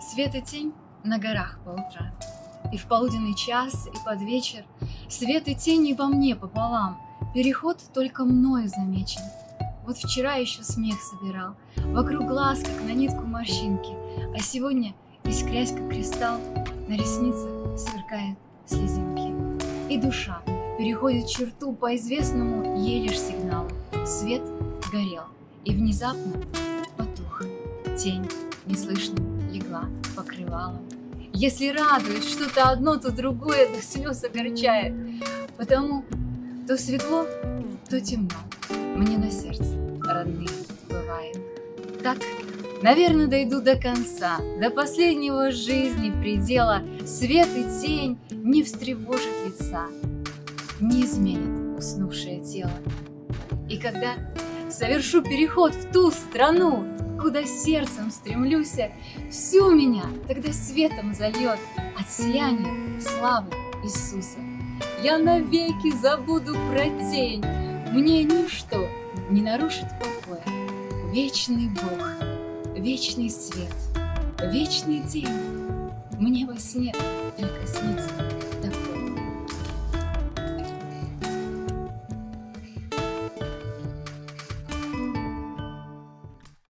Свет и тень на горах по утрам, И в полуденный час, и под вечер Свет и тени во мне пополам, Переход только мною замечен. Вот вчера еще смех собирал, Вокруг глаз, как на нитку морщинки, А сегодня, искрясь как кристалл, На ресницах сверкает слезинки. И душа переходит черту по известному ей лишь сигналу. Свет горел, и внезапно. Тень неслышно легла покрывалом. Если радует что-то одно, то другое до слез огорчает. Потому то светло, то темно. Мне на сердце родные бывает. Так, наверное, дойду до конца, до последнего жизни предела. Свет и тень не встревожит лица, не изменит уснувшее тело. И когда совершу переход в ту страну, куда сердцем стремлюсь, всю меня тогда светом зальет от сияния славы Иисуса. Я навеки забуду про тень, мне ничто не нарушит покоя. Вечный Бог, вечный свет, вечный день, мне во сне только.